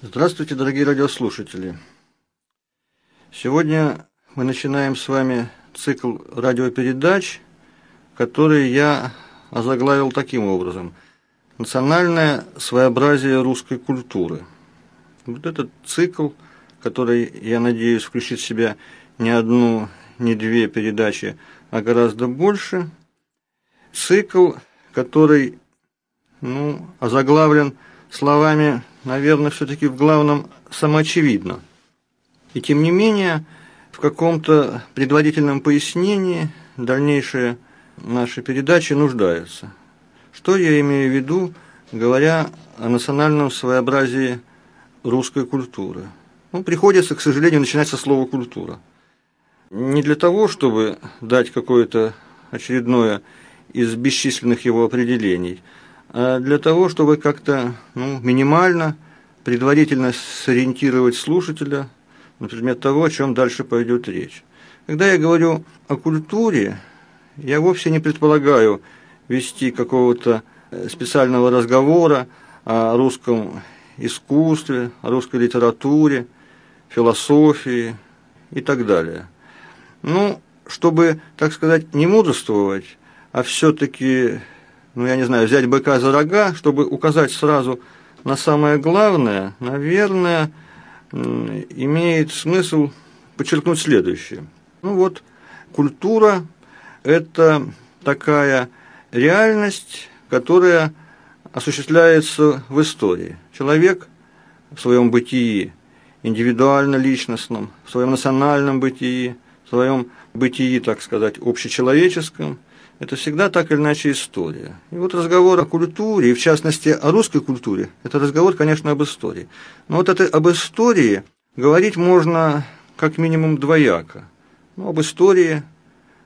Здравствуйте, дорогие радиослушатели. Сегодня мы начинаем с вами цикл радиопередач, который я озаглавил таким образом. Национальное своеобразие русской культуры. Вот этот цикл, который, я надеюсь, включит в себя не одну, не две передачи, а гораздо больше. Цикл, который ну, озаглавлен словами наверное, все-таки в главном самоочевидно. И тем не менее, в каком-то предварительном пояснении дальнейшие наши передачи нуждаются. Что я имею в виду, говоря о национальном своеобразии русской культуры? Ну, приходится, к сожалению, начинать со слова «культура». Не для того, чтобы дать какое-то очередное из бесчисленных его определений – для того, чтобы как-то ну, минимально, предварительно сориентировать слушателя на предмет того, о чем дальше пойдет речь. Когда я говорю о культуре, я вовсе не предполагаю вести какого-то э, специального разговора о русском искусстве, о русской литературе, философии и так далее. Ну, чтобы, так сказать, не мудрствовать, а все-таки ну, я не знаю, взять быка за рога, чтобы указать сразу на самое главное, наверное, имеет смысл подчеркнуть следующее. Ну вот, культура – это такая реальность, которая осуществляется в истории. Человек в своем бытии, индивидуально-личностном, в своем национальном бытии, в своем бытии, так сказать, общечеловеческом – это всегда так или иначе история. И вот разговор о культуре, и в частности о русской культуре, это разговор, конечно, об истории. Но вот это об истории говорить можно как минимум двояко. Ну, об истории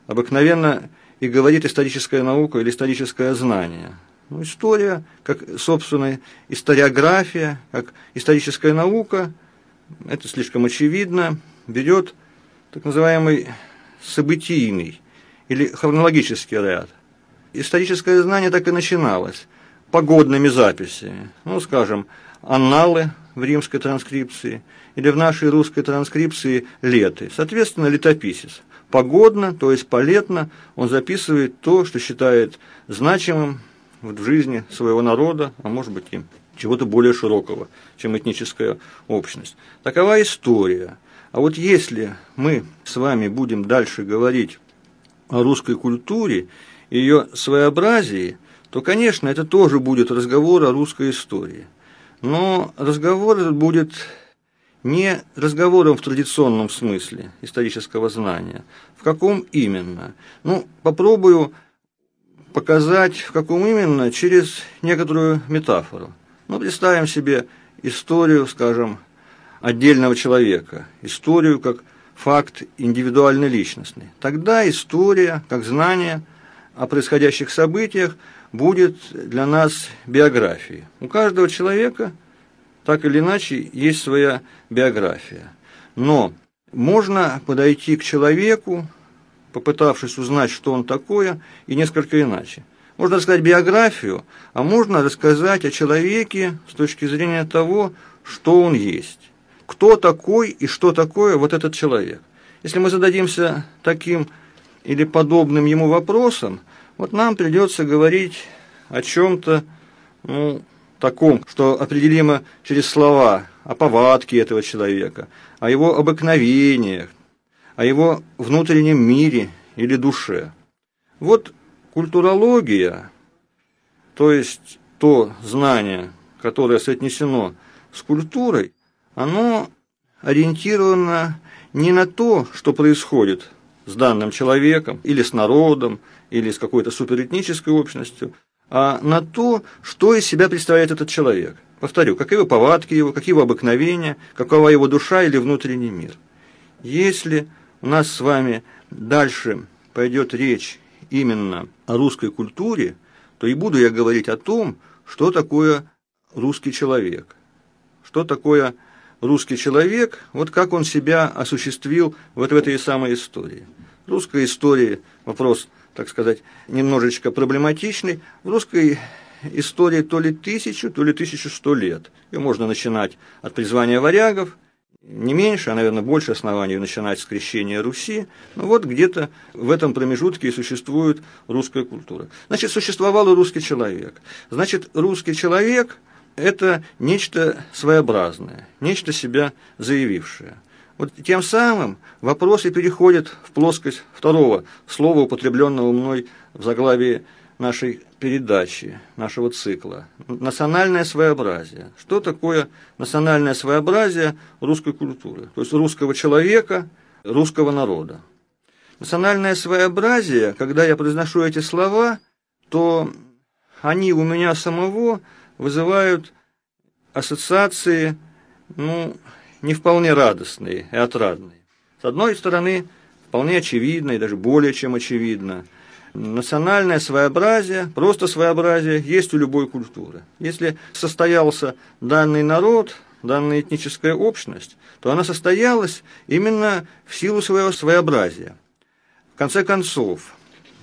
обыкновенно и говорит историческая наука или историческое знание. Ну, история, как, собственно, историография, как историческая наука, это слишком очевидно, берет так называемый событийный или хронологический ряд. Историческое знание так и начиналось погодными записями, ну, скажем, анналы в римской транскрипции или в нашей русской транскрипции леты. Соответственно, летописец. Погодно, то есть полетно, он записывает то, что считает значимым в жизни своего народа, а может быть и чего-то более широкого, чем этническая общность. Такова история. А вот если мы с вами будем дальше говорить о русской культуре, ее своеобразии, то, конечно, это тоже будет разговор о русской истории. Но разговор этот будет не разговором в традиционном смысле исторического знания. В каком именно? Ну, попробую показать, в каком именно, через некоторую метафору. Ну, представим себе историю, скажем, отдельного человека, историю как факт индивидуальной личностный. Тогда история, как знание о происходящих событиях, будет для нас биографией. У каждого человека, так или иначе, есть своя биография. Но можно подойти к человеку, попытавшись узнать, что он такое, и несколько иначе. Можно рассказать биографию, а можно рассказать о человеке с точки зрения того, что он есть кто такой и что такое вот этот человек. Если мы зададимся таким или подобным ему вопросом, вот нам придется говорить о чем-то ну, таком, что определимо через слова, о повадке этого человека, о его обыкновениях, о его внутреннем мире или душе. Вот культурология, то есть то знание, которое соотнесено с культурой, оно ориентировано не на то, что происходит с данным человеком, или с народом, или с какой-то суперэтнической общностью, а на то, что из себя представляет этот человек. Повторю, какие его повадки его, какие его обыкновения, какова его душа или внутренний мир. Если у нас с вами дальше пойдет речь именно о русской культуре, то и буду я говорить о том, что такое русский человек, что такое русский человек, вот как он себя осуществил вот в этой самой истории. Русская история, вопрос, так сказать, немножечко проблематичный. В русской история то ли тысячу, то ли тысячу сто лет. Ее можно начинать от призвания варягов, не меньше, а, наверное, больше оснований начинать с крещения Руси. Ну вот где-то в этом промежутке и существует русская культура. Значит, существовал и русский человек. Значит, русский человек – это нечто своеобразное, нечто себя заявившее. Вот тем самым вопрос и переходит в плоскость второго слова, употребленного мной в заглавии нашей передачи, нашего цикла. Национальное своеобразие. Что такое национальное своеобразие русской культуры? То есть русского человека, русского народа. Национальное своеобразие, когда я произношу эти слова, то они у меня самого вызывают ассоциации, ну, не вполне радостные и отрадные. С одной стороны, вполне очевидно и даже более чем очевидно – национальное своеобразие, просто своеобразие есть у любой культуры. Если состоялся данный народ, данная этническая общность, то она состоялась именно в силу своего своеобразия. В конце концов,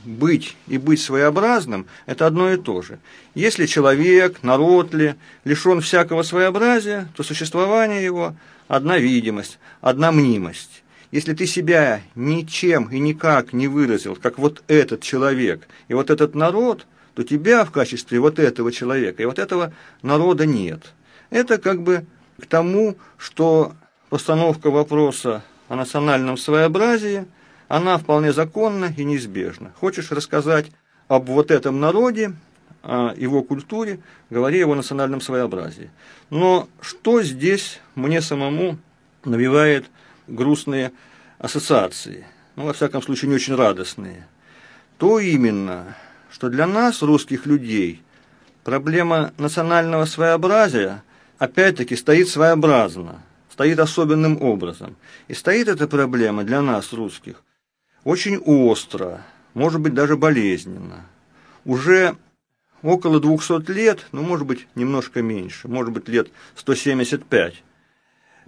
быть и быть своеобразным – это одно и то же. Если человек, народ ли, лишен всякого своеобразия, то существование его – одна видимость, одна мнимость. Если ты себя ничем и никак не выразил, как вот этот человек и вот этот народ, то тебя в качестве вот этого человека и вот этого народа нет. Это как бы к тому, что постановка вопроса о национальном своеобразии, она вполне законна и неизбежна. Хочешь рассказать об вот этом народе, о его культуре, говори о его национальном своеобразии. Но что здесь мне самому навевает грустные ассоциации, ну, во всяком случае, не очень радостные, то именно, что для нас, русских людей, проблема национального своеобразия опять-таки стоит своеобразно, стоит особенным образом. И стоит эта проблема для нас, русских, очень остро, может быть, даже болезненно. Уже около 200 лет, ну, может быть, немножко меньше, может быть, лет 175,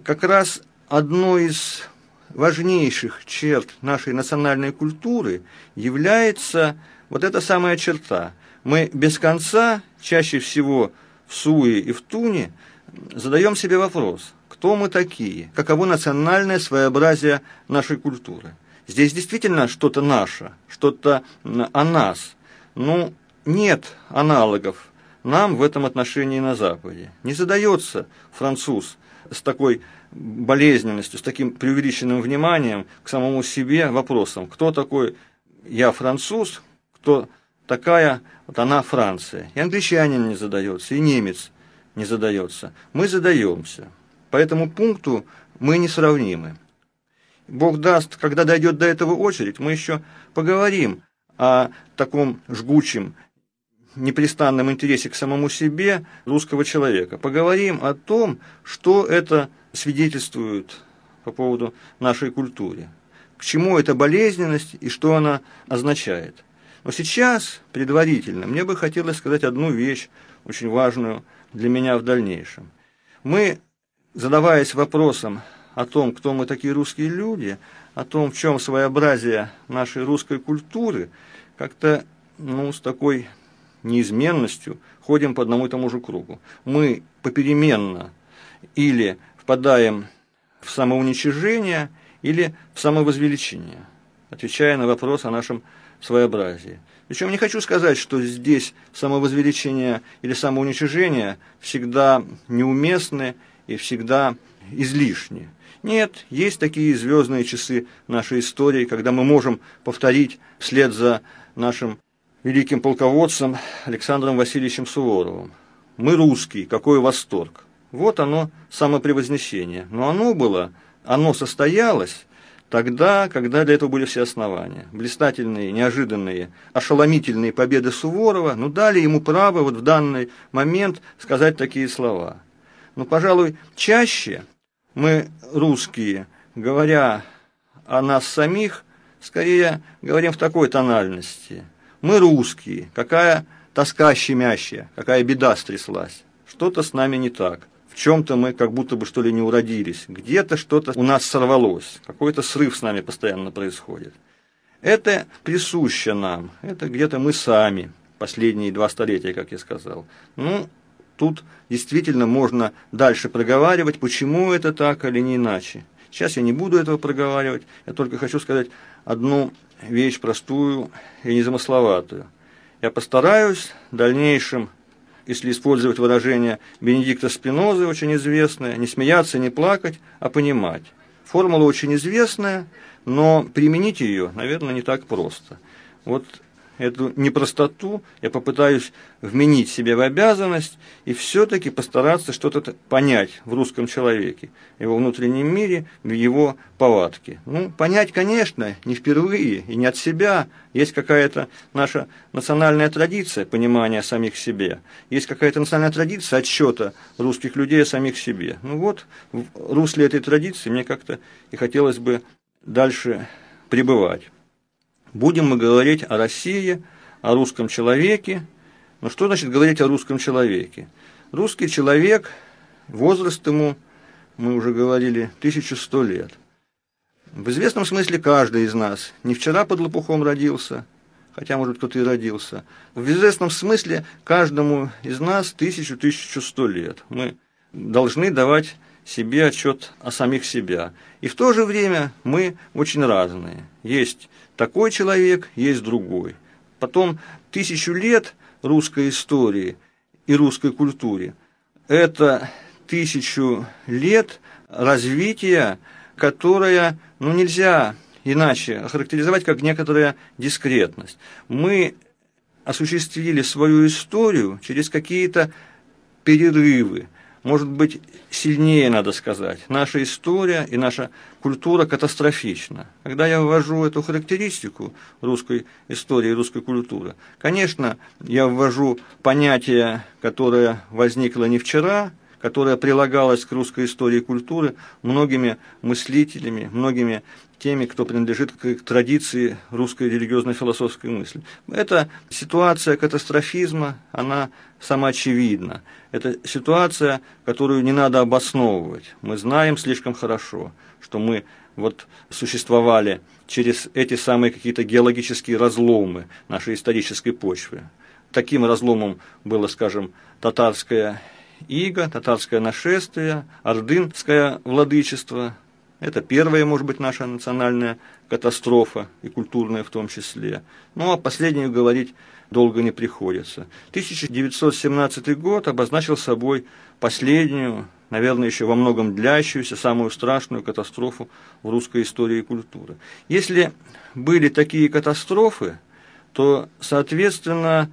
как раз одно из важнейших черт нашей национальной культуры является вот эта самая черта. Мы без конца, чаще всего в суе и в туне, задаем себе вопрос, кто мы такие, каково национальное своеобразие нашей культуры. Здесь действительно что-то наше, что-то о нас. Ну, нет аналогов нам в этом отношении на Западе. Не задается француз с такой болезненностью, с таким преувеличенным вниманием к самому себе вопросом, кто такой я француз, кто такая вот она Франция. И англичанин не задается, и немец не задается. Мы задаемся. По этому пункту мы несравнимы. Бог даст, когда дойдет до этого очередь, мы еще поговорим о таком жгучем непрестанном интересе к самому себе русского человека. Поговорим о том, что это свидетельствует по поводу нашей культуры. К чему эта болезненность и что она означает. Но сейчас, предварительно, мне бы хотелось сказать одну вещь, очень важную для меня в дальнейшем. Мы, задаваясь вопросом о том, кто мы такие русские люди, о том, в чем своеобразие нашей русской культуры, как-то ну, с такой неизменностью ходим по одному и тому же кругу. Мы попеременно или впадаем в самоуничижение или в самовозвеличение, отвечая на вопрос о нашем своеобразии. Причем не хочу сказать, что здесь самовозвеличение или самоуничижение всегда неуместны и всегда излишни. Нет, есть такие звездные часы нашей истории, когда мы можем повторить вслед за нашим великим полководцем Александром Васильевичем Суворовым. Мы русские, какой восторг! Вот оно, самопревознесение. Но оно было, оно состоялось тогда, когда для этого были все основания. Блистательные, неожиданные, ошеломительные победы Суворова, ну, дали ему право вот в данный момент сказать такие слова. Но, пожалуй, чаще мы, русские, говоря о нас самих, скорее говорим в такой тональности. Мы русские, какая тоска щемящая, какая беда стряслась. Что-то с нами не так в чем-то мы как будто бы что ли не уродились, где-то что-то у нас сорвалось, какой-то срыв с нами постоянно происходит. Это присуще нам, это где-то мы сами. последние два столетия, как я сказал. Ну, тут действительно можно дальше проговаривать, почему это так или не иначе. Сейчас я не буду этого проговаривать, я только хочу сказать одну вещь простую и незамысловатую. Я постараюсь в дальнейшем, если использовать выражение Бенедикта Спинозы, очень известное, не смеяться, не плакать, а понимать. Формула очень известная, но применить ее, наверное, не так просто. Вот эту непростоту я попытаюсь вменить себе в обязанность и все-таки постараться что-то понять в русском человеке, его внутреннем мире, в его повадке. Ну, понять, конечно, не впервые и не от себя. Есть какая-то наша национальная традиция понимания самих себе. Есть какая-то национальная традиция отсчета русских людей о самих себе. Ну вот, в русле этой традиции мне как-то и хотелось бы дальше пребывать. Будем мы говорить о России, о русском человеке. Но что значит говорить о русском человеке? Русский человек, возраст ему, мы уже говорили, 1100 лет. В известном смысле каждый из нас не вчера под лопухом родился, хотя, может, кто-то и родился. В известном смысле каждому из нас тысячу-1100 лет. Мы должны давать себе отчет о самих себя. И в то же время мы очень разные. Есть такой человек, есть другой. Потом тысячу лет русской истории и русской культуре – это тысячу лет развития, которое ну, нельзя иначе охарактеризовать как некоторая дискретность. Мы осуществили свою историю через какие-то перерывы, может быть, сильнее, надо сказать. Наша история и наша культура катастрофична. Когда я ввожу эту характеристику русской истории и русской культуры, конечно, я ввожу понятие, которое возникло не вчера, которое прилагалось к русской истории и культуре многими мыслителями, многими теми, кто принадлежит к традиции русской религиозно-философской мысли. Это ситуация катастрофизма, она самоочевидна. Это ситуация, которую не надо обосновывать. Мы знаем слишком хорошо, что мы вот существовали через эти самые какие-то геологические разломы нашей исторической почвы. Таким разломом было, скажем, татарское иго, татарское нашествие, ордынское владычество, это первая, может быть, наша национальная катастрофа, и культурная в том числе. Ну, а последнюю говорить долго не приходится. 1917 год обозначил собой последнюю, наверное, еще во многом длящуюся, самую страшную катастрофу в русской истории и культуре. Если были такие катастрофы, то, соответственно,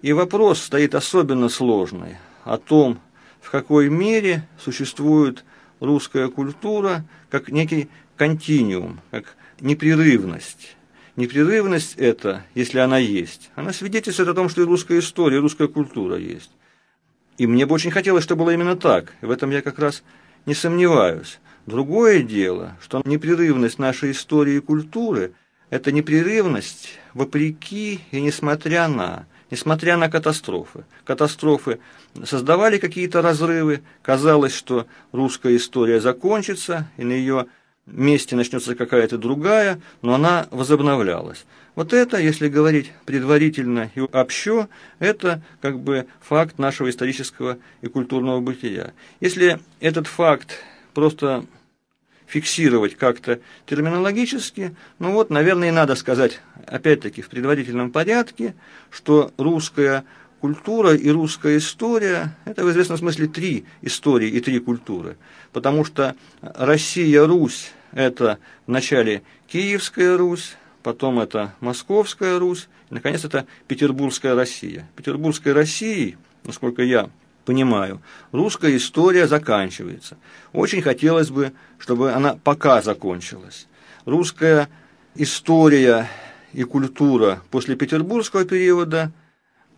и вопрос стоит особенно сложный о том, в какой мере существуют русская культура как некий континуум, как непрерывность. Непрерывность это, если она есть, она свидетельствует о том, что и русская история, и русская культура есть. И мне бы очень хотелось, чтобы было именно так. В этом я как раз не сомневаюсь. Другое дело, что непрерывность нашей истории и культуры – это непрерывность вопреки и несмотря на несмотря на катастрофы. Катастрофы создавали какие-то разрывы, казалось, что русская история закончится, и на ее месте начнется какая-то другая, но она возобновлялась. Вот это, если говорить предварительно и общо, это как бы факт нашего исторического и культурного бытия. Если этот факт просто фиксировать как-то терминологически. Ну вот, наверное, и надо сказать, опять-таки, в предварительном порядке, что русская культура и русская история – это в известном смысле три истории и три культуры. Потому что Россия, Русь – это вначале Киевская Русь, потом это Московская Русь, и, наконец, это Петербургская Россия. Петербургской Россией, насколько я понимаю, русская история заканчивается. Очень хотелось бы, чтобы она пока закончилась. Русская история и культура после петербургского периода –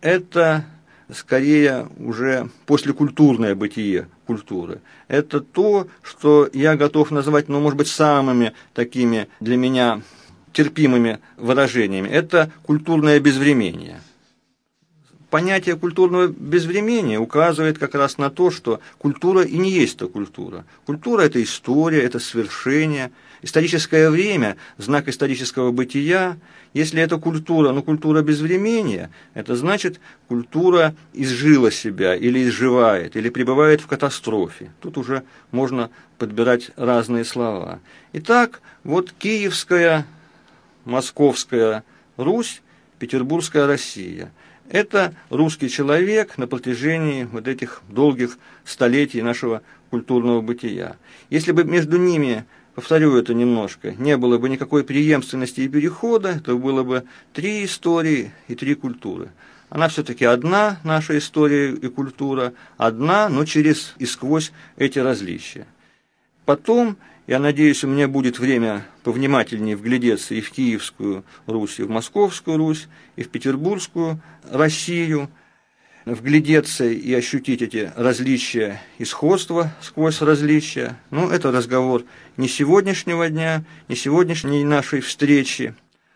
это скорее уже послекультурное бытие культуры. Это то, что я готов назвать, ну, может быть, самыми такими для меня терпимыми выражениями. Это культурное безвременье понятие культурного безвремения указывает как раз на то, что культура и не есть то культура. Культура – это история, это свершение, историческое время – знак исторического бытия. Если это культура, но культура безвремения, это значит, культура изжила себя или изживает, или пребывает в катастрофе. Тут уже можно подбирать разные слова. Итак, вот киевская, московская Русь, петербургская Россия – это русский человек на протяжении вот этих долгих столетий нашего культурного бытия. Если бы между ними, повторю это немножко, не было бы никакой преемственности и перехода, то было бы три истории и три культуры. Она все-таки одна, наша история и культура, одна, но через и сквозь эти различия. Потом я надеюсь, у меня будет время повнимательнее вглядеться и в Киевскую Русь, и в Московскую Русь, и в Петербургскую Россию, вглядеться и ощутить эти различия и сходства сквозь различия. Ну, это разговор не сегодняшнего дня, не сегодняшней нашей встречи,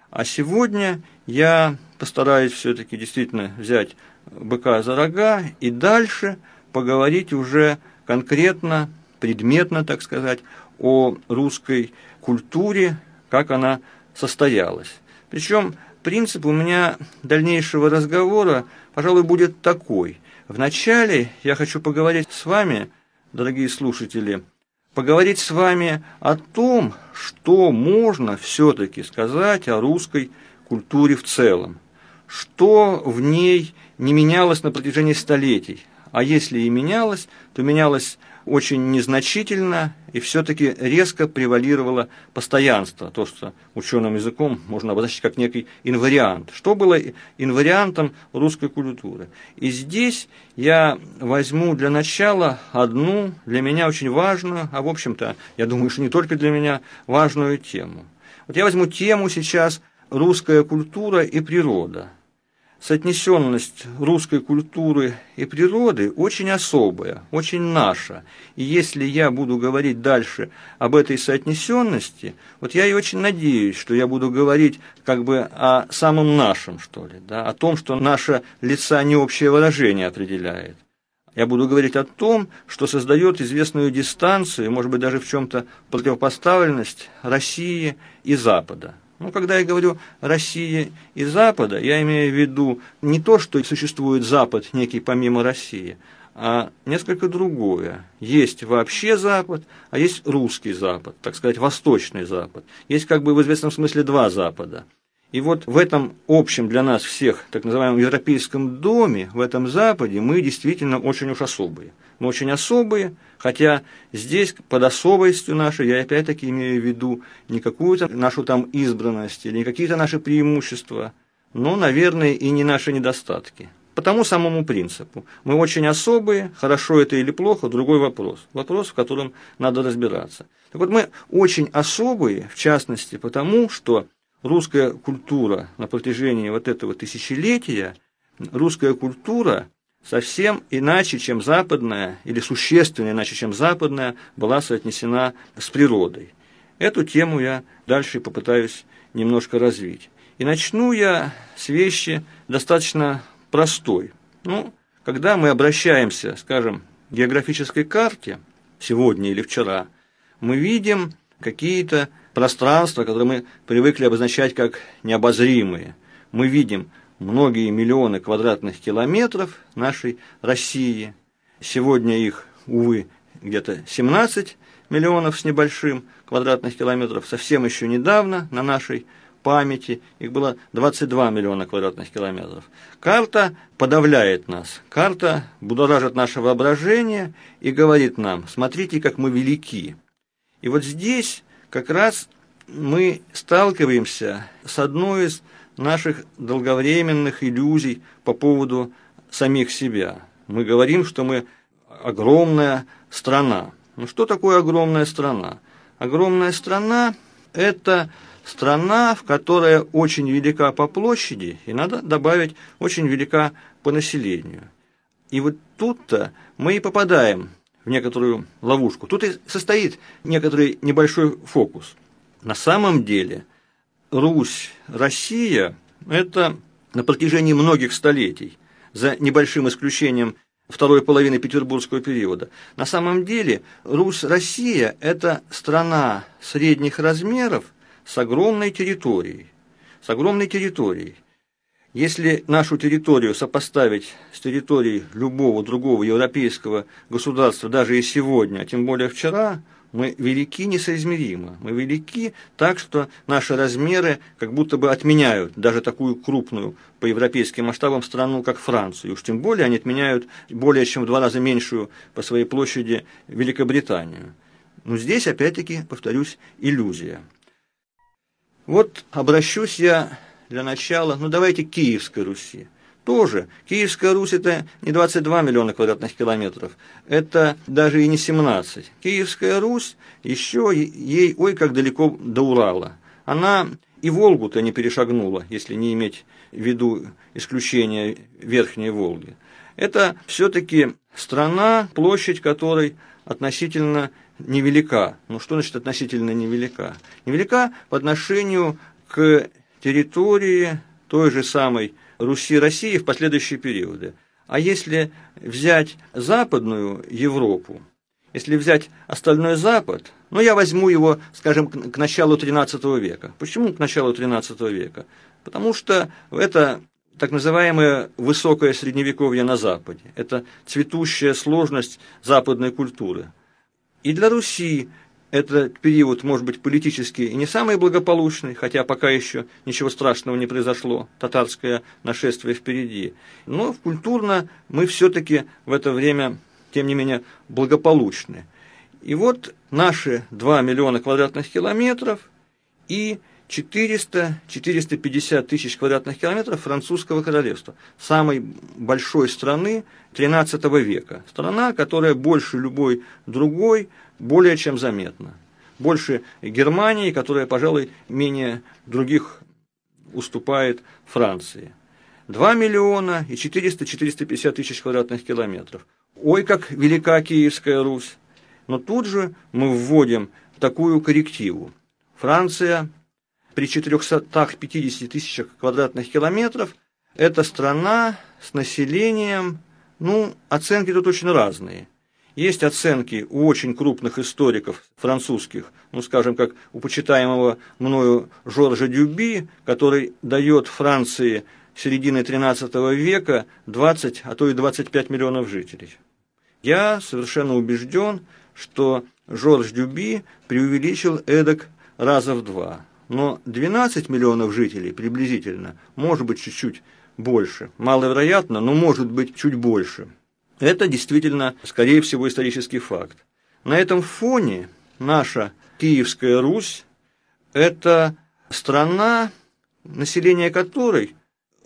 а сегодня я постараюсь все-таки действительно взять быка за рога и дальше поговорить уже конкретно, предметно, так сказать, о русской культуре, как она состоялась. Причем принцип у меня дальнейшего разговора, пожалуй, будет такой. Вначале я хочу поговорить с вами, дорогие слушатели, поговорить с вами о том, что можно все-таки сказать о русской культуре в целом, что в ней не менялось на протяжении столетий, а если и менялось, то менялось очень незначительно и все-таки резко превалировало постоянство, то, что ученым языком можно обозначить как некий инвариант. Что было инвариантом русской культуры? И здесь я возьму для начала одну для меня очень важную, а в общем-то, я думаю, что не только для меня, важную тему. Вот я возьму тему сейчас «Русская культура и природа» соотнесенность русской культуры и природы очень особая, очень наша. И если я буду говорить дальше об этой соотнесенности, вот я и очень надеюсь, что я буду говорить как бы о самом нашем, что ли, да, о том, что наше лица не общее выражение определяет. Я буду говорить о том, что создает известную дистанцию, может быть, даже в чем-то противопоставленность России и Запада. Ну, когда я говорю России и Запада, я имею в виду не то, что существует Запад некий помимо России, а несколько другое. Есть вообще Запад, а есть русский Запад, так сказать, восточный Запад. Есть как бы в известном смысле два Запада. И вот в этом общем для нас всех, так называемом европейском доме, в этом Западе, мы действительно очень уж особые. Мы очень особые – Хотя здесь под особостью нашей я опять-таки имею в виду не какую-то нашу там избранность или не какие-то наши преимущества, но, наверное, и не наши недостатки. По тому самому принципу. Мы очень особые, хорошо это или плохо, другой вопрос. Вопрос, в котором надо разбираться. Так вот, мы очень особые, в частности, потому что русская культура на протяжении вот этого тысячелетия, русская культура – совсем иначе, чем западная, или существенно иначе, чем западная, была соотнесена с природой. Эту тему я дальше попытаюсь немножко развить. И начну я с вещи достаточно простой. Ну, когда мы обращаемся, скажем, к географической карте, сегодня или вчера, мы видим какие-то пространства, которые мы привыкли обозначать как необозримые. Мы видим многие миллионы квадратных километров нашей России. Сегодня их, увы, где-то 17 миллионов с небольшим квадратных километров. Совсем еще недавно на нашей памяти их было 22 миллиона квадратных километров. Карта подавляет нас, карта будоражит наше воображение и говорит нам, смотрите, как мы велики. И вот здесь как раз мы сталкиваемся с одной из наших долговременных иллюзий по поводу самих себя. Мы говорим, что мы огромная страна. Ну что такое огромная страна? Огромная страна – это страна, в которой очень велика по площади, и надо добавить, очень велика по населению. И вот тут-то мы и попадаем в некоторую ловушку. Тут и состоит некоторый небольшой фокус. На самом деле Русь, Россия – это на протяжении многих столетий за небольшим исключением второй половины петербургского периода. На самом деле Русь-Россия – это страна средних размеров с огромной территорией. С огромной территорией. Если нашу территорию сопоставить с территорией любого другого европейского государства, даже и сегодня, а тем более вчера, мы велики несоизмеримо. Мы велики так, что наши размеры как будто бы отменяют даже такую крупную по европейским масштабам страну, как Францию. Уж тем более они отменяют более чем в два раза меньшую по своей площади Великобританию. Но здесь, опять-таки, повторюсь, иллюзия. Вот обращусь я для начала, ну давайте Киевской Руси. Тоже. Киевская Русь – это не 22 миллиона квадратных километров, это даже и не 17. Киевская Русь еще ей, ой, как далеко до Урала. Она и Волгу-то не перешагнула, если не иметь в виду исключение Верхней Волги. Это все-таки страна, площадь которой относительно невелика. Ну что значит относительно невелика? Невелика по отношению к территории той же самой Руси России в последующие периоды. А если взять Западную Европу, если взять остальной Запад, ну, я возьму его, скажем, к началу XIII века. Почему к началу XIII века? Потому что это так называемое высокое средневековье на Западе. Это цветущая сложность западной культуры. И для Руси этот период может быть политически и не самый благополучный, хотя пока еще ничего страшного не произошло, татарское нашествие впереди. Но культурно мы все-таки в это время, тем не менее, благополучны. И вот наши 2 миллиона квадратных километров и 400-450 тысяч квадратных километров французского королевства, самой большой страны XIII века. Страна, которая больше любой другой более чем заметно. Больше Германии, которая, пожалуй, менее других уступает Франции. 2 миллиона и 400-450 тысяч квадратных километров. Ой, как велика Киевская Русь. Но тут же мы вводим такую коррективу. Франция при 450 тысячах квадратных километров – это страна с населением, ну, оценки тут очень разные. Есть оценки у очень крупных историков французских, ну, скажем, как у почитаемого мною Жоржа Дюби, который дает Франции середины XIII века 20, а то и 25 миллионов жителей. Я совершенно убежден, что Жорж Дюби преувеличил эдак раза в два. Но 12 миллионов жителей приблизительно, может быть, чуть-чуть больше. Маловероятно, но может быть чуть больше – это действительно, скорее всего, исторический факт. На этом фоне наша Киевская Русь – это страна, население которой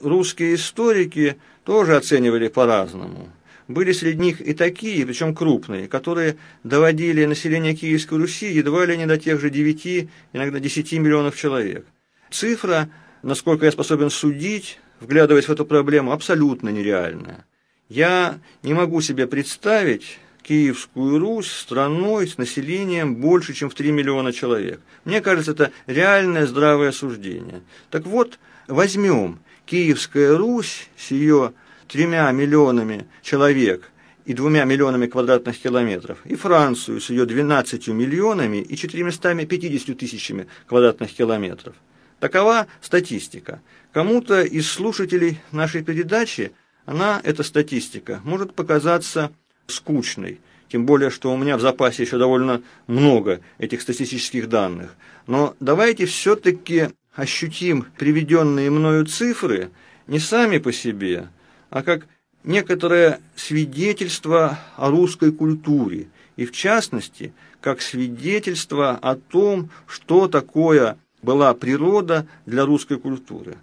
русские историки тоже оценивали по-разному. Были среди них и такие, причем крупные, которые доводили население Киевской Руси едва ли не до тех же 9, иногда 10 миллионов человек. Цифра, насколько я способен судить, вглядываясь в эту проблему, абсолютно нереальная. Я не могу себе представить Киевскую Русь страной с населением больше, чем в 3 миллиона человек. Мне кажется, это реальное здравое суждение. Так вот, возьмем Киевская Русь с ее тремя миллионами человек и двумя миллионами квадратных километров, и Францию с ее 12 миллионами и 450 тысячами квадратных километров. Такова статистика. Кому-то из слушателей нашей передачи – она, эта статистика, может показаться скучной, тем более, что у меня в запасе еще довольно много этих статистических данных. Но давайте все-таки ощутим приведенные мною цифры не сами по себе, а как некоторое свидетельство о русской культуре, и в частности, как свидетельство о том, что такое была природа для русской культуры.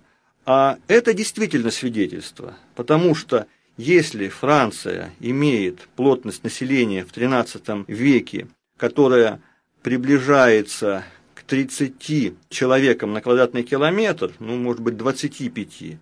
А это действительно свидетельство, потому что если Франция имеет плотность населения в XIII веке, которая приближается к 30 человекам на квадратный километр, ну, может быть, 25,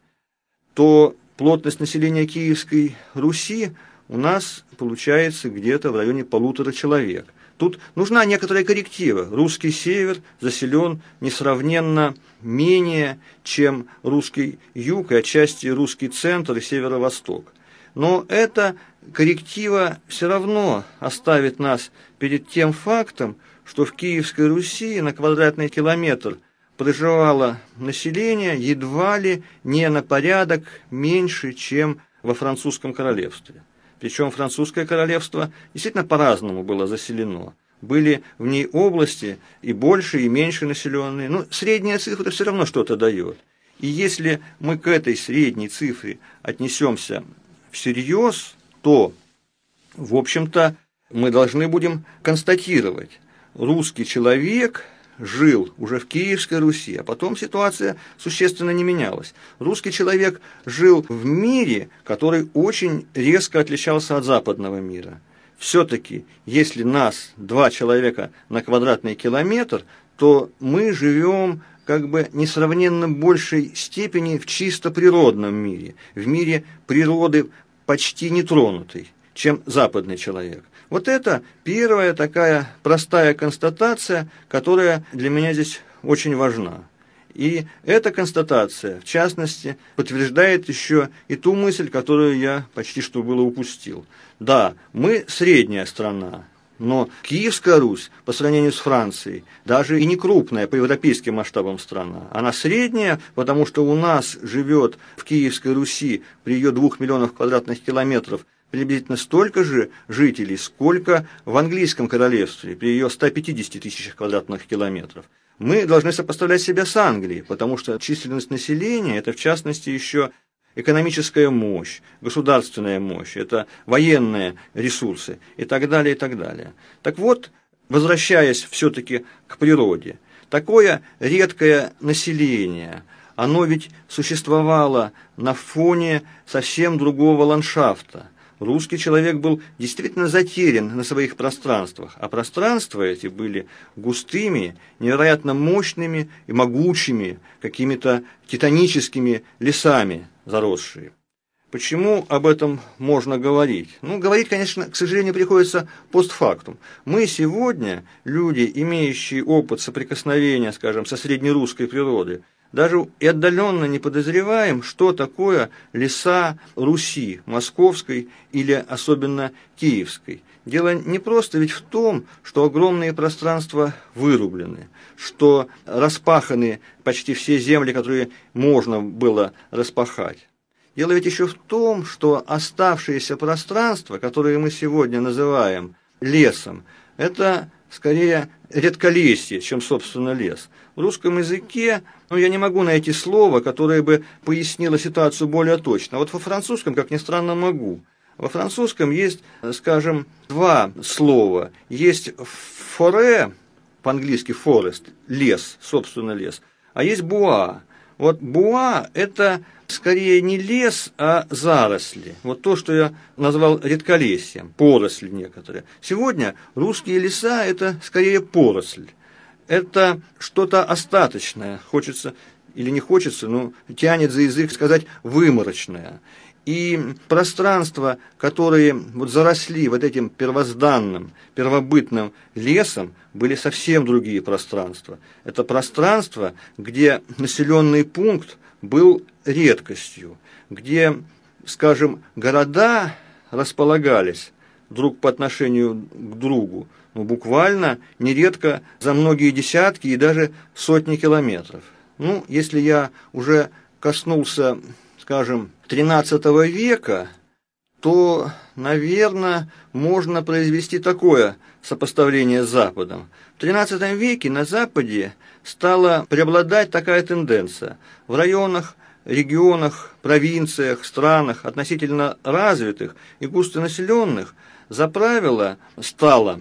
то плотность населения Киевской Руси у нас получается где-то в районе полутора человек. Тут нужна некоторая корректива. Русский север заселен несравненно менее, чем русский юг и отчасти русский центр и северо-восток. Но эта корректива все равно оставит нас перед тем фактом, что в Киевской Руси на квадратный километр проживало население едва ли не на порядок меньше, чем во французском королевстве. Причем французское королевство действительно по-разному было заселено. Были в ней области и больше, и меньше населенные. Но средняя цифра все равно что-то дает. И если мы к этой средней цифре отнесемся всерьез, то, в общем-то, мы должны будем констатировать, русский человек жил уже в Киевской Руси, а потом ситуация существенно не менялась. Русский человек жил в мире, который очень резко отличался от западного мира. Все-таки, если нас два человека на квадратный километр, то мы живем как бы несравненно большей степени в чисто природном мире, в мире природы почти нетронутой, чем западный человек. Вот это первая такая простая констатация, которая для меня здесь очень важна. И эта констатация, в частности, подтверждает еще и ту мысль, которую я почти что было упустил. Да, мы средняя страна, но Киевская Русь по сравнению с Францией даже и не крупная по европейским масштабам страна. Она средняя, потому что у нас живет в Киевской Руси при ее двух миллионах квадратных километров приблизительно столько же жителей, сколько в английском королевстве при ее 150 тысячах квадратных километров. Мы должны сопоставлять себя с Англией, потому что численность населения – это в частности еще экономическая мощь, государственная мощь, это военные ресурсы и так далее, и так далее. Так вот, возвращаясь все-таки к природе, такое редкое население, оно ведь существовало на фоне совсем другого ландшафта. Русский человек был действительно затерян на своих пространствах, а пространства эти были густыми, невероятно мощными и могучими, какими-то титаническими лесами, заросшие. Почему об этом можно говорить? Ну, говорить, конечно, к сожалению, приходится постфактум. Мы сегодня, люди, имеющие опыт соприкосновения, скажем, со среднерусской природой, даже и отдаленно не подозреваем, что такое леса Руси, московской или особенно киевской. Дело не просто ведь в том, что огромные пространства вырублены, что распаханы почти все земли, которые можно было распахать. Дело ведь еще в том, что оставшееся пространство, которое мы сегодня называем лесом, это скорее редколесье, чем, собственно, лес. В русском языке ну, я не могу найти слово, которое бы пояснило ситуацию более точно. Вот во французском, как ни странно, могу. Во французском есть, скажем, два слова. Есть форе, по-английски forest, лес, собственно, лес, а есть буа. Вот буа – это скорее не лес, а заросли. Вот то, что я назвал редколесьем, поросли некоторые. Сегодня русские леса – это скорее поросль. Это что-то остаточное, хочется или не хочется, но тянет за язык сказать выморочное. И пространства, которые вот заросли вот этим первозданным, первобытным лесом, были совсем другие пространства. Это пространство, где населенный пункт был редкостью, где, скажем, города располагались друг по отношению к другу, ну, буквально нередко за многие десятки и даже сотни километров. Ну, если я уже коснулся, скажем, XIII века, то, наверное, можно произвести такое сопоставление с Западом. В XIII веке на Западе стала преобладать такая тенденция. В районах, регионах, провинциях, странах, относительно развитых и густонаселенных, за правило стало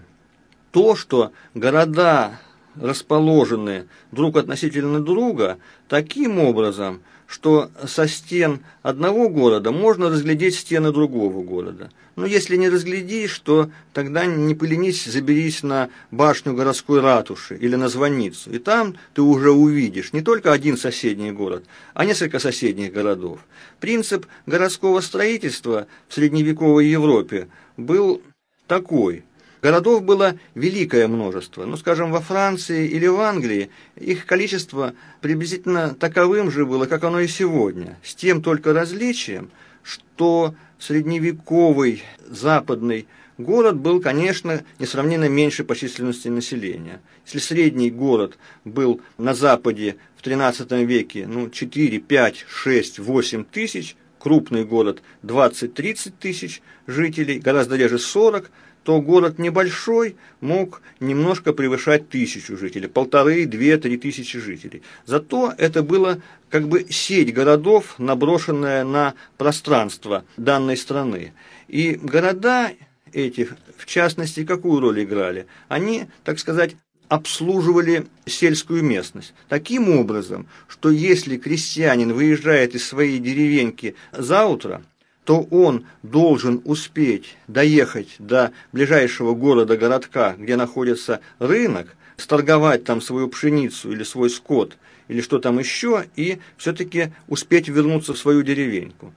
то, что города расположены друг относительно друга таким образом, что со стен одного города можно разглядеть стены другого города. Но если не разглядишь, то тогда не поленись, заберись на башню городской ратуши или на звонницу. И там ты уже увидишь не только один соседний город, а несколько соседних городов. Принцип городского строительства в средневековой Европе был такой – Городов было великое множество. Ну, скажем, во Франции или в Англии их количество приблизительно таковым же было, как оно и сегодня, с тем только различием, что средневековый западный город был, конечно, несравненно меньше по численности населения. Если средний город был на Западе в XIII веке ну, 4, 5, 6, 8 тысяч, крупный город 20-30 тысяч жителей, гораздо реже 40 то город небольшой мог немножко превышать тысячу жителей, полторы, две, три тысячи жителей. Зато это было как бы сеть городов, наброшенная на пространство данной страны. И города эти, в частности, какую роль играли? Они, так сказать, обслуживали сельскую местность. Таким образом, что если крестьянин выезжает из своей деревеньки за утро, то он должен успеть доехать до ближайшего города-городка, где находится рынок, сторговать там свою пшеницу или свой скот, или что там еще, и все-таки успеть вернуться в свою деревеньку.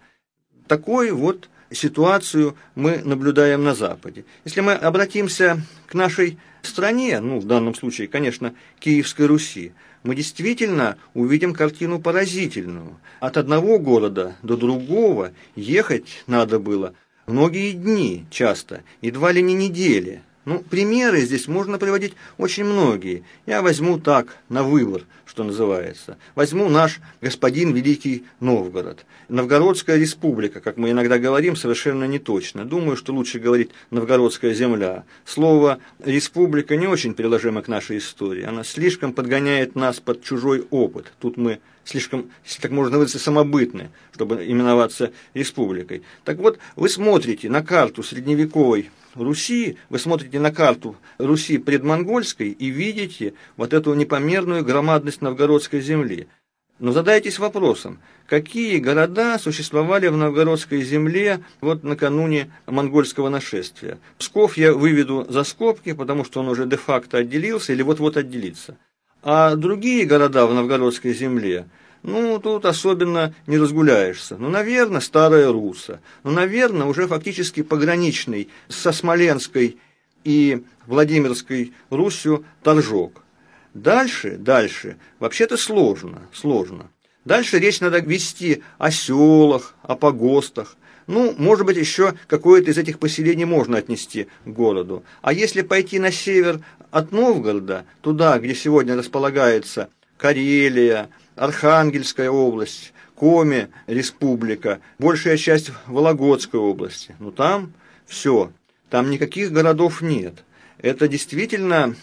Такой вот ситуацию мы наблюдаем на Западе. Если мы обратимся к нашей стране, ну, в данном случае, конечно, Киевской Руси, мы действительно увидим картину поразительную. От одного города до другого ехать надо было многие дни часто, едва ли не недели. Ну, примеры здесь можно приводить очень многие. Я возьму так, на выбор, что называется. Возьму наш господин Великий Новгород. Новгородская республика, как мы иногда говорим, совершенно не точно. Думаю, что лучше говорить Новгородская земля. Слово «республика» не очень приложимо к нашей истории. Она слишком подгоняет нас под чужой опыт. Тут мы слишком, если так можно выразиться, самобытны, чтобы именоваться республикой. Так вот, вы смотрите на карту средневековой Руси, вы смотрите на карту Руси предмонгольской и видите вот эту непомерную громадность новгородской земли. Но задайтесь вопросом, какие города существовали в новгородской земле вот накануне монгольского нашествия? Псков я выведу за скобки, потому что он уже де-факто отделился или вот-вот отделится. А другие города в новгородской земле – ну, тут особенно не разгуляешься. Ну, наверное, Старая Руса. Ну, наверное, уже фактически пограничный со Смоленской и Владимирской Русью Торжок. Дальше, дальше, вообще-то сложно, сложно. Дальше речь надо вести о селах, о погостах. Ну, может быть, еще какое-то из этих поселений можно отнести к городу. А если пойти на север от Новгорода, туда, где сегодня располагается Карелия, Архангельская область, Коми республика, большая часть Вологодской области. Но там все, там никаких городов нет. Это действительно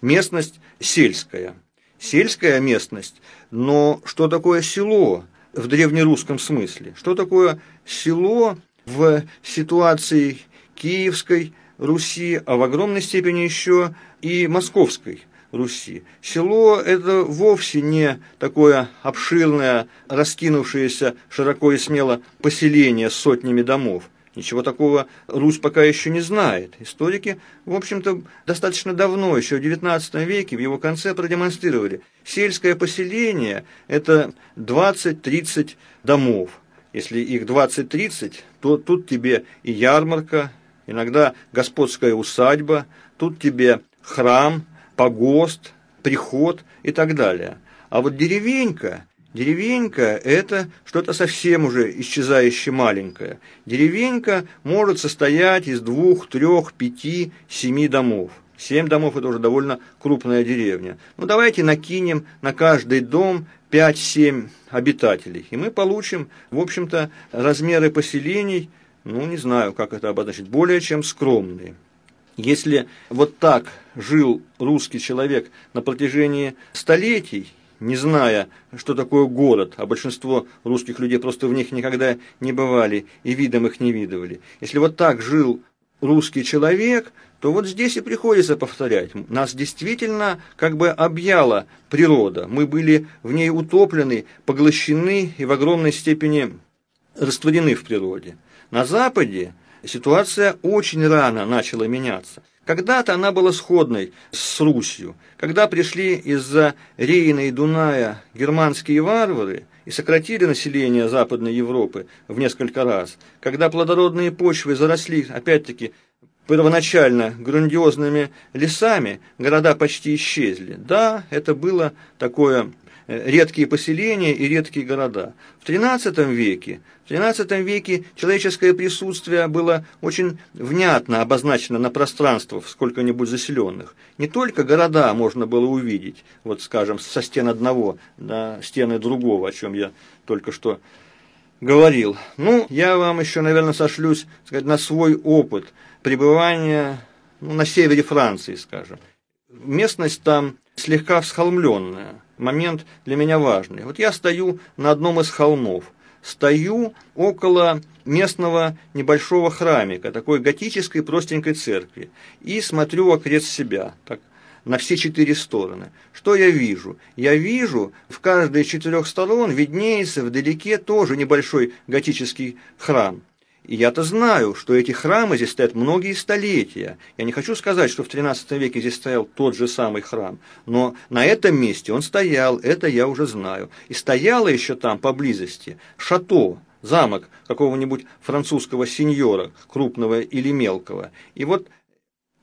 местность сельская. Сельская местность, но что такое село в древнерусском смысле? Что такое село в ситуации Киевской Руси, а в огромной степени еще и Московской Руси. Село – это вовсе не такое обширное, раскинувшееся широко и смело поселение с сотнями домов. Ничего такого Русь пока еще не знает. Историки, в общем-то, достаточно давно, еще в XIX веке, в его конце продемонстрировали. Сельское поселение – это 20-30 домов. Если их 20-30, то тут тебе и ярмарка, иногда господская усадьба, тут тебе храм – погост, приход и так далее. А вот деревенька, деревенька – это что-то совсем уже исчезающее маленькое. Деревенька может состоять из двух, трех, пяти, семи домов. Семь домов – это уже довольно крупная деревня. Ну, давайте накинем на каждый дом 5-7 обитателей. И мы получим, в общем-то, размеры поселений, ну, не знаю, как это обозначить, более чем скромные. Если вот так жил русский человек на протяжении столетий, не зная, что такое город, а большинство русских людей просто в них никогда не бывали и видом их не видывали. Если вот так жил русский человек, то вот здесь и приходится повторять. Нас действительно как бы объяла природа. Мы были в ней утоплены, поглощены и в огромной степени растворены в природе. На Западе ситуация очень рано начала меняться. Когда-то она была сходной с Русью. Когда пришли из-за Рейна и Дуная германские варвары и сократили население Западной Европы в несколько раз, когда плодородные почвы заросли, опять-таки, первоначально грандиозными лесами, города почти исчезли. Да, это было такое редкие поселения и редкие города. В XIII веке, в XIII веке человеческое присутствие было очень внятно обозначено на пространствах сколько-нибудь заселенных. Не только города можно было увидеть, вот скажем, со стен одного на стены другого, о чем я только что говорил. Ну, я вам еще, наверное, сошлюсь сказать, на свой опыт – пребывания ну, на севере Франции, скажем. Местность там слегка всхолмленная. Момент для меня важный. Вот я стою на одном из холмов. Стою около местного небольшого храмика, такой готической простенькой церкви, и смотрю окрест себя, так, на все четыре стороны. Что я вижу? Я вижу, в каждой из четырех сторон виднеется вдалеке тоже небольшой готический храм. И я-то знаю, что эти храмы здесь стоят многие столетия. Я не хочу сказать, что в XIII веке здесь стоял тот же самый храм, но на этом месте он стоял, это я уже знаю. И стояло еще там поблизости шато, замок какого-нибудь французского сеньора, крупного или мелкого. И вот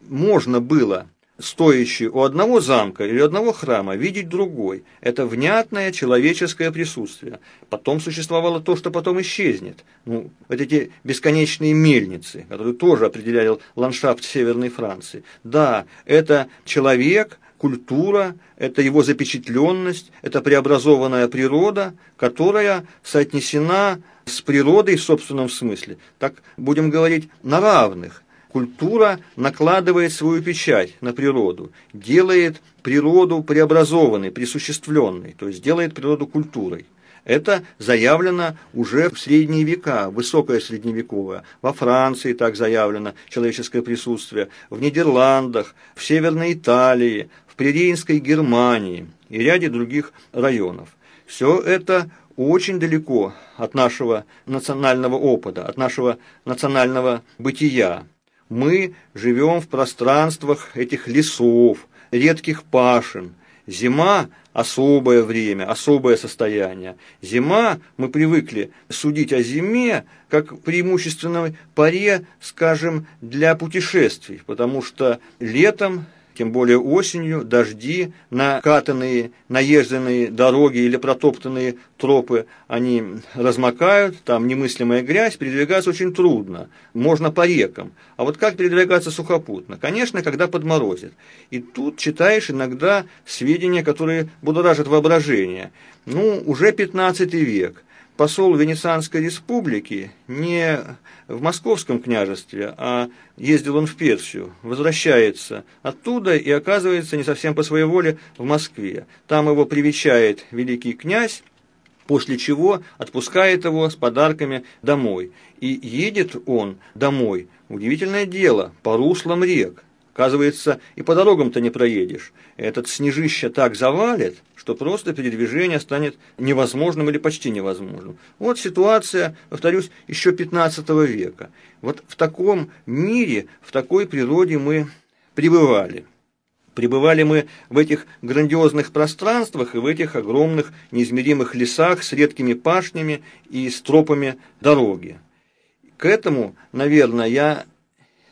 можно было стоящий у одного замка или одного храма, видеть другой. Это внятное человеческое присутствие. Потом существовало то, что потом исчезнет. Ну, вот эти бесконечные мельницы, которые тоже определяли ландшафт Северной Франции. Да, это человек, культура, это его запечатленность, это преобразованная природа, которая соотнесена с природой в собственном смысле. Так будем говорить на равных. Культура накладывает свою печать на природу, делает природу преобразованной, присуществленной, то есть делает природу культурой. Это заявлено уже в средние века, высокое средневековое. Во Франции так заявлено человеческое присутствие, в Нидерландах, в Северной Италии, в Прирейнской Германии и ряде других районов. Все это очень далеко от нашего национального опыта, от нашего национального бытия. Мы живем в пространствах этих лесов, редких пашин. Зима – особое время, особое состояние. Зима, мы привыкли судить о зиме как преимущественной паре, скажем, для путешествий, потому что летом тем более осенью, дожди, накатанные, наезженные дороги или протоптанные тропы, они размокают, там немыслимая грязь, передвигаться очень трудно, можно по рекам. А вот как передвигаться сухопутно? Конечно, когда подморозит. И тут читаешь иногда сведения, которые будоражат воображение. Ну, уже 15 век – посол Венецианской республики не в Московском княжестве, а ездил он в Персию, возвращается оттуда и оказывается не совсем по своей воле в Москве. Там его привечает великий князь, после чего отпускает его с подарками домой. И едет он домой, удивительное дело, по руслам рек. Оказывается, и по дорогам-то не проедешь. Этот снежище так завалит, что просто передвижение станет невозможным или почти невозможным. Вот ситуация, повторюсь, еще 15 века. Вот в таком мире, в такой природе мы пребывали. Пребывали мы в этих грандиозных пространствах и в этих огромных неизмеримых лесах с редкими пашнями и с тропами дороги. К этому, наверное, я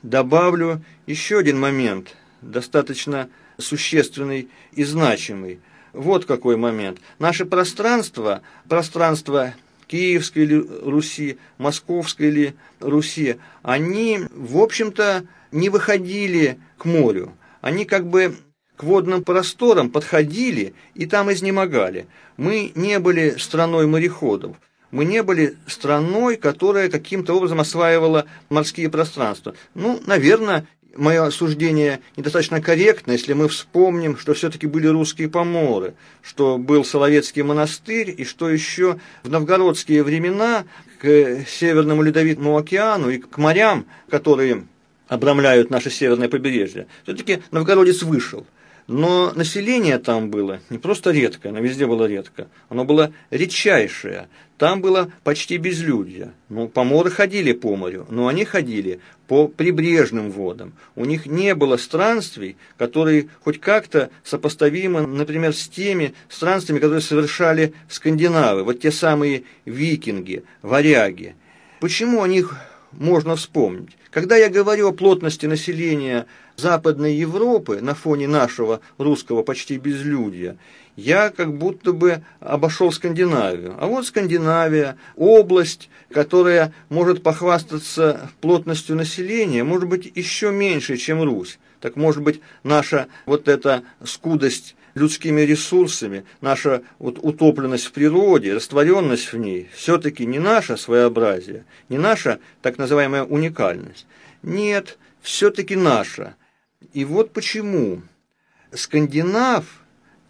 добавлю еще один момент, достаточно существенный и значимый. Вот какой момент. Наше пространство, пространство Киевской ли Руси, Московской ли Руси, они, в общем-то, не выходили к морю. Они как бы к водным просторам подходили и там изнемогали. Мы не были страной мореходов мы не были страной, которая каким-то образом осваивала морские пространства. Ну, наверное, мое суждение недостаточно корректно, если мы вспомним, что все-таки были русские поморы, что был Соловецкий монастырь, и что еще в новгородские времена к Северному Ледовитому океану и к морям, которые обрамляют наше северное побережье. Все-таки новгородец вышел. Но население там было не просто редкое, оно везде было редко, оно было редчайшее. Там было почти безлюдье. Ну, поморы ходили по морю, но они ходили по прибрежным водам. У них не было странствий, которые хоть как-то сопоставимы, например, с теми странствиями, которые совершали скандинавы, вот те самые викинги, варяги. Почему о них можно вспомнить? Когда я говорю о плотности населения Западной Европы на фоне нашего русского почти безлюдья, я как будто бы обошел Скандинавию. А вот Скандинавия, область, которая может похвастаться плотностью населения, может быть, еще меньше, чем Русь. Так может быть, наша вот эта скудость людскими ресурсами, наша вот утопленность в природе, растворенность в ней, все-таки не наше своеобразие, не наша так называемая уникальность. Нет, все-таки наша. И вот почему скандинав,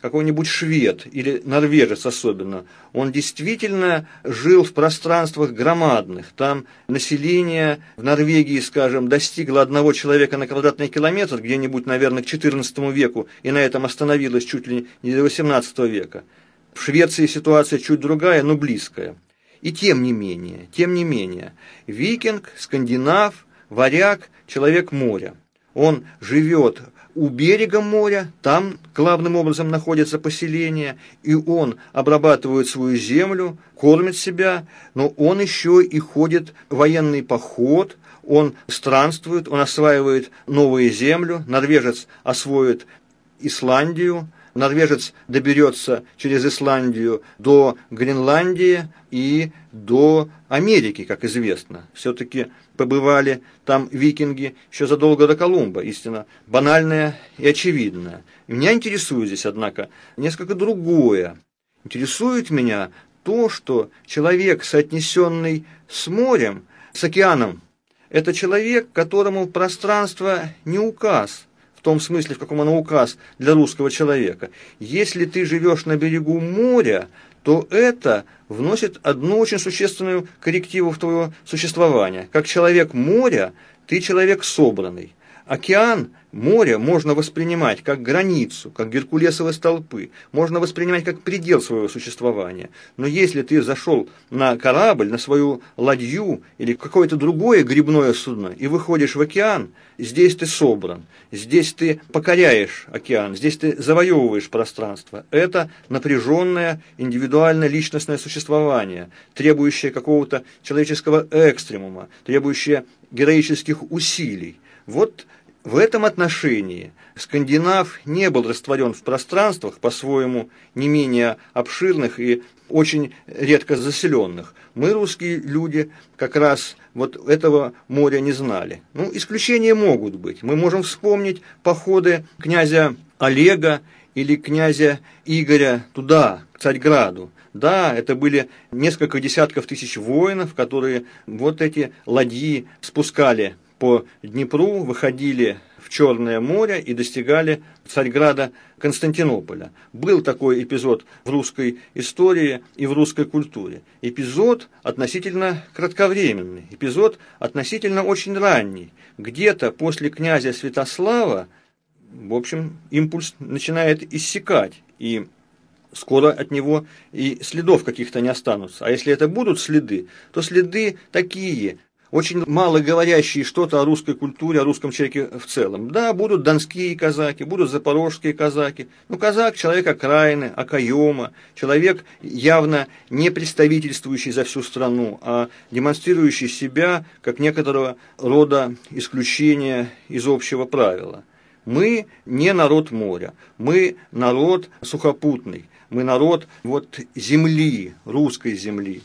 какой-нибудь швед или норвежец особенно, он действительно жил в пространствах громадных. Там население в Норвегии, скажем, достигло одного человека на квадратный километр, где-нибудь, наверное, к XIV веку, и на этом остановилось чуть ли не до XVIII века. В Швеции ситуация чуть другая, но близкая. И тем не менее, тем не менее, викинг, скандинав, варяг, человек моря – он живет у берега моря, там главным образом находится поселение, и он обрабатывает свою землю, кормит себя, но он еще и ходит в военный поход, он странствует, он осваивает новую землю, норвежец освоит Исландию, норвежец доберется через Исландию до Гренландии и до Америки, как известно. Все-таки побывали там викинги еще задолго до Колумба, истина банальная и очевидная. Меня интересует здесь, однако, несколько другое. Интересует меня то, что человек, соотнесенный с морем, с океаном, это человек, которому пространство не указ, том смысле, в каком оно указ для русского человека. Если ты живешь на берегу моря, то это вносит одну очень существенную коррективу в твое существование. Как человек моря, ты человек собранный. Океан, море можно воспринимать как границу, как геркулесовые столпы, можно воспринимать как предел своего существования. Но если ты зашел на корабль, на свою ладью или какое-то другое грибное судно и выходишь в океан, здесь ты собран, здесь ты покоряешь океан, здесь ты завоевываешь пространство. Это напряженное индивидуальное личностное существование, требующее какого-то человеческого экстремума, требующее героических усилий. Вот в этом отношении скандинав не был растворен в пространствах, по-своему не менее обширных и очень редко заселенных. Мы, русские люди, как раз вот этого моря не знали. Ну, исключения могут быть. Мы можем вспомнить походы князя Олега или князя Игоря туда, к Царьграду. Да, это были несколько десятков тысяч воинов, которые вот эти ладьи спускали по Днепру, выходили в Черное море и достигали Царьграда Константинополя. Был такой эпизод в русской истории и в русской культуре. Эпизод относительно кратковременный, эпизод относительно очень ранний. Где-то после князя Святослава, в общем, импульс начинает иссякать, и скоро от него и следов каких-то не останутся. А если это будут следы, то следы такие – очень мало говорящие что-то о русской культуре, о русском человеке в целом. Да, будут донские казаки, будут запорожские казаки. Ну, казак – человек окраины, окоема, человек явно не представительствующий за всю страну, а демонстрирующий себя как некоторого рода исключения из общего правила. Мы не народ моря, мы народ сухопутный, мы народ вот земли, русской земли,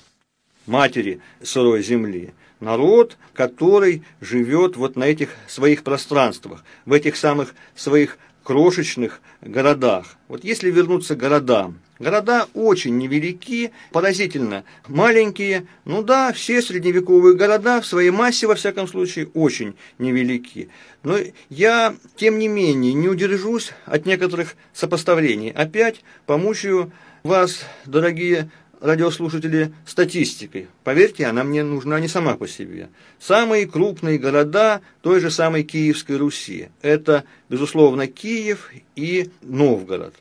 матери сырой земли народ, который живет вот на этих своих пространствах, в этих самых своих крошечных городах. Вот если вернуться к городам, города очень невелики, поразительно маленькие, ну да, все средневековые города в своей массе, во всяком случае, очень невелики. Но я, тем не менее, не удержусь от некоторых сопоставлений. Опять помучаю вас, дорогие радиослушатели, статистикой. Поверьте, она мне нужна не сама по себе. Самые крупные города той же самой Киевской Руси – это, безусловно, Киев и Новгород.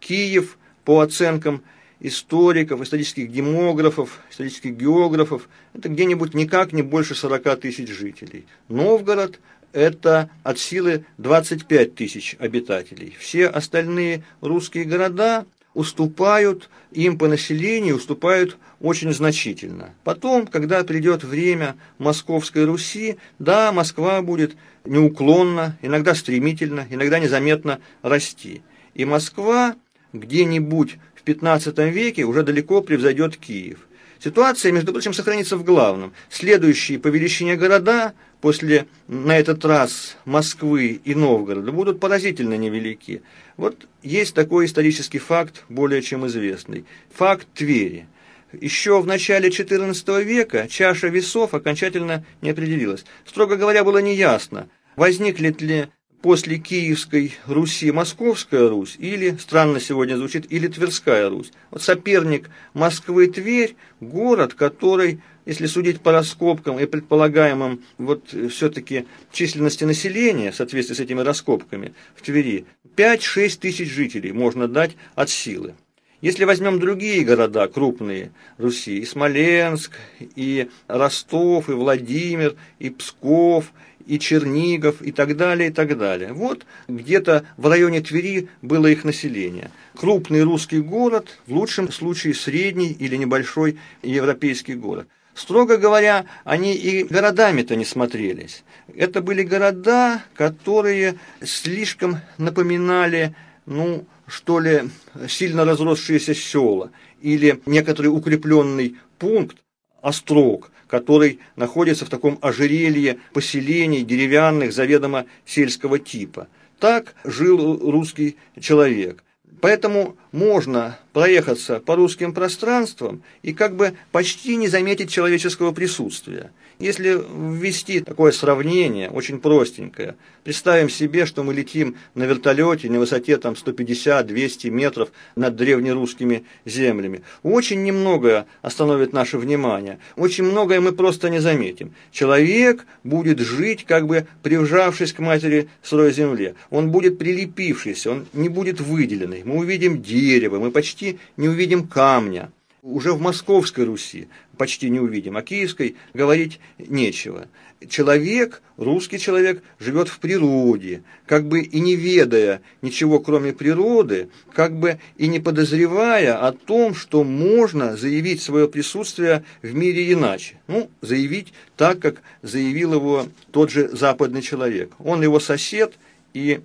Киев, по оценкам историков, исторических демографов, исторических географов, это где-нибудь никак не больше 40 тысяч жителей. Новгород – это от силы 25 тысяч обитателей. Все остальные русские города уступают им по населению, уступают очень значительно. Потом, когда придет время Московской Руси, да, Москва будет неуклонно, иногда стремительно, иногда незаметно расти. И Москва где-нибудь в 15 веке уже далеко превзойдет Киев. Ситуация, между прочим, сохранится в главном. Следующие по величине города после, на этот раз, Москвы и Новгорода будут поразительно невелики. Вот есть такой исторический факт, более чем известный. Факт Твери. Еще в начале XIV века чаша весов окончательно не определилась. Строго говоря, было неясно, возникнет ли после Киевской Руси Московская Русь, или, странно сегодня звучит, или Тверская Русь. Вот соперник Москвы Тверь, город, который, если судить по раскопкам и предполагаемым вот все-таки численности населения, в соответствии с этими раскопками в Твери, 5-6 тысяч жителей можно дать от силы. Если возьмем другие города крупные Руси, и Смоленск, и Ростов, и Владимир, и Псков, и Чернигов, и так далее, и так далее. Вот где-то в районе Твери было их население. Крупный русский город, в лучшем случае средний или небольшой европейский город. Строго говоря, они и городами-то не смотрелись. Это были города, которые слишком напоминали, ну, что ли, сильно разросшиеся села или некоторый укрепленный пункт, острог, который находится в таком ожерелье поселений деревянных, заведомо сельского типа. Так жил русский человек. Поэтому можно проехаться по русским пространствам и как бы почти не заметить человеческого присутствия. Если ввести такое сравнение, очень простенькое, представим себе, что мы летим на вертолете на высоте там 150-200 метров над древнерусскими землями. Очень немногое остановит наше внимание, очень многое мы просто не заметим. Человек будет жить, как бы прижавшись к матери сырой земле. Он будет прилепившийся, он не будет выделенный. Мы увидим дерево, мы почти не увидим камня уже в Московской Руси почти не увидим, о Киевской говорить нечего. Человек, русский человек, живет в природе, как бы и не ведая ничего, кроме природы, как бы и не подозревая о том, что можно заявить свое присутствие в мире иначе. Ну, заявить так, как заявил его тот же западный человек. Он его сосед, и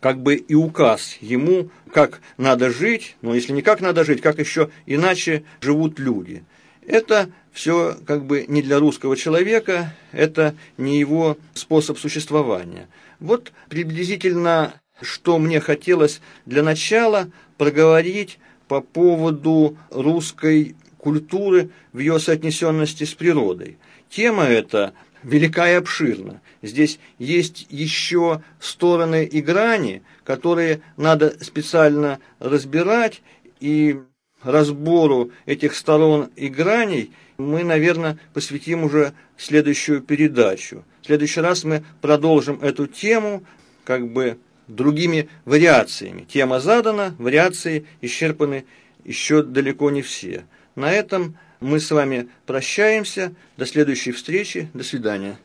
как бы и указ ему, как надо жить, но если не как надо жить, как еще иначе живут люди. Это все как бы не для русского человека, это не его способ существования. Вот приблизительно, что мне хотелось для начала проговорить по поводу русской культуры в ее соотнесенности с природой. Тема эта велика и обширна. Здесь есть еще стороны и грани, которые надо специально разбирать, и разбору этих сторон и граней мы, наверное, посвятим уже следующую передачу. В следующий раз мы продолжим эту тему как бы другими вариациями. Тема задана, вариации исчерпаны еще далеко не все. На этом мы с вами прощаемся. До следующей встречи. До свидания.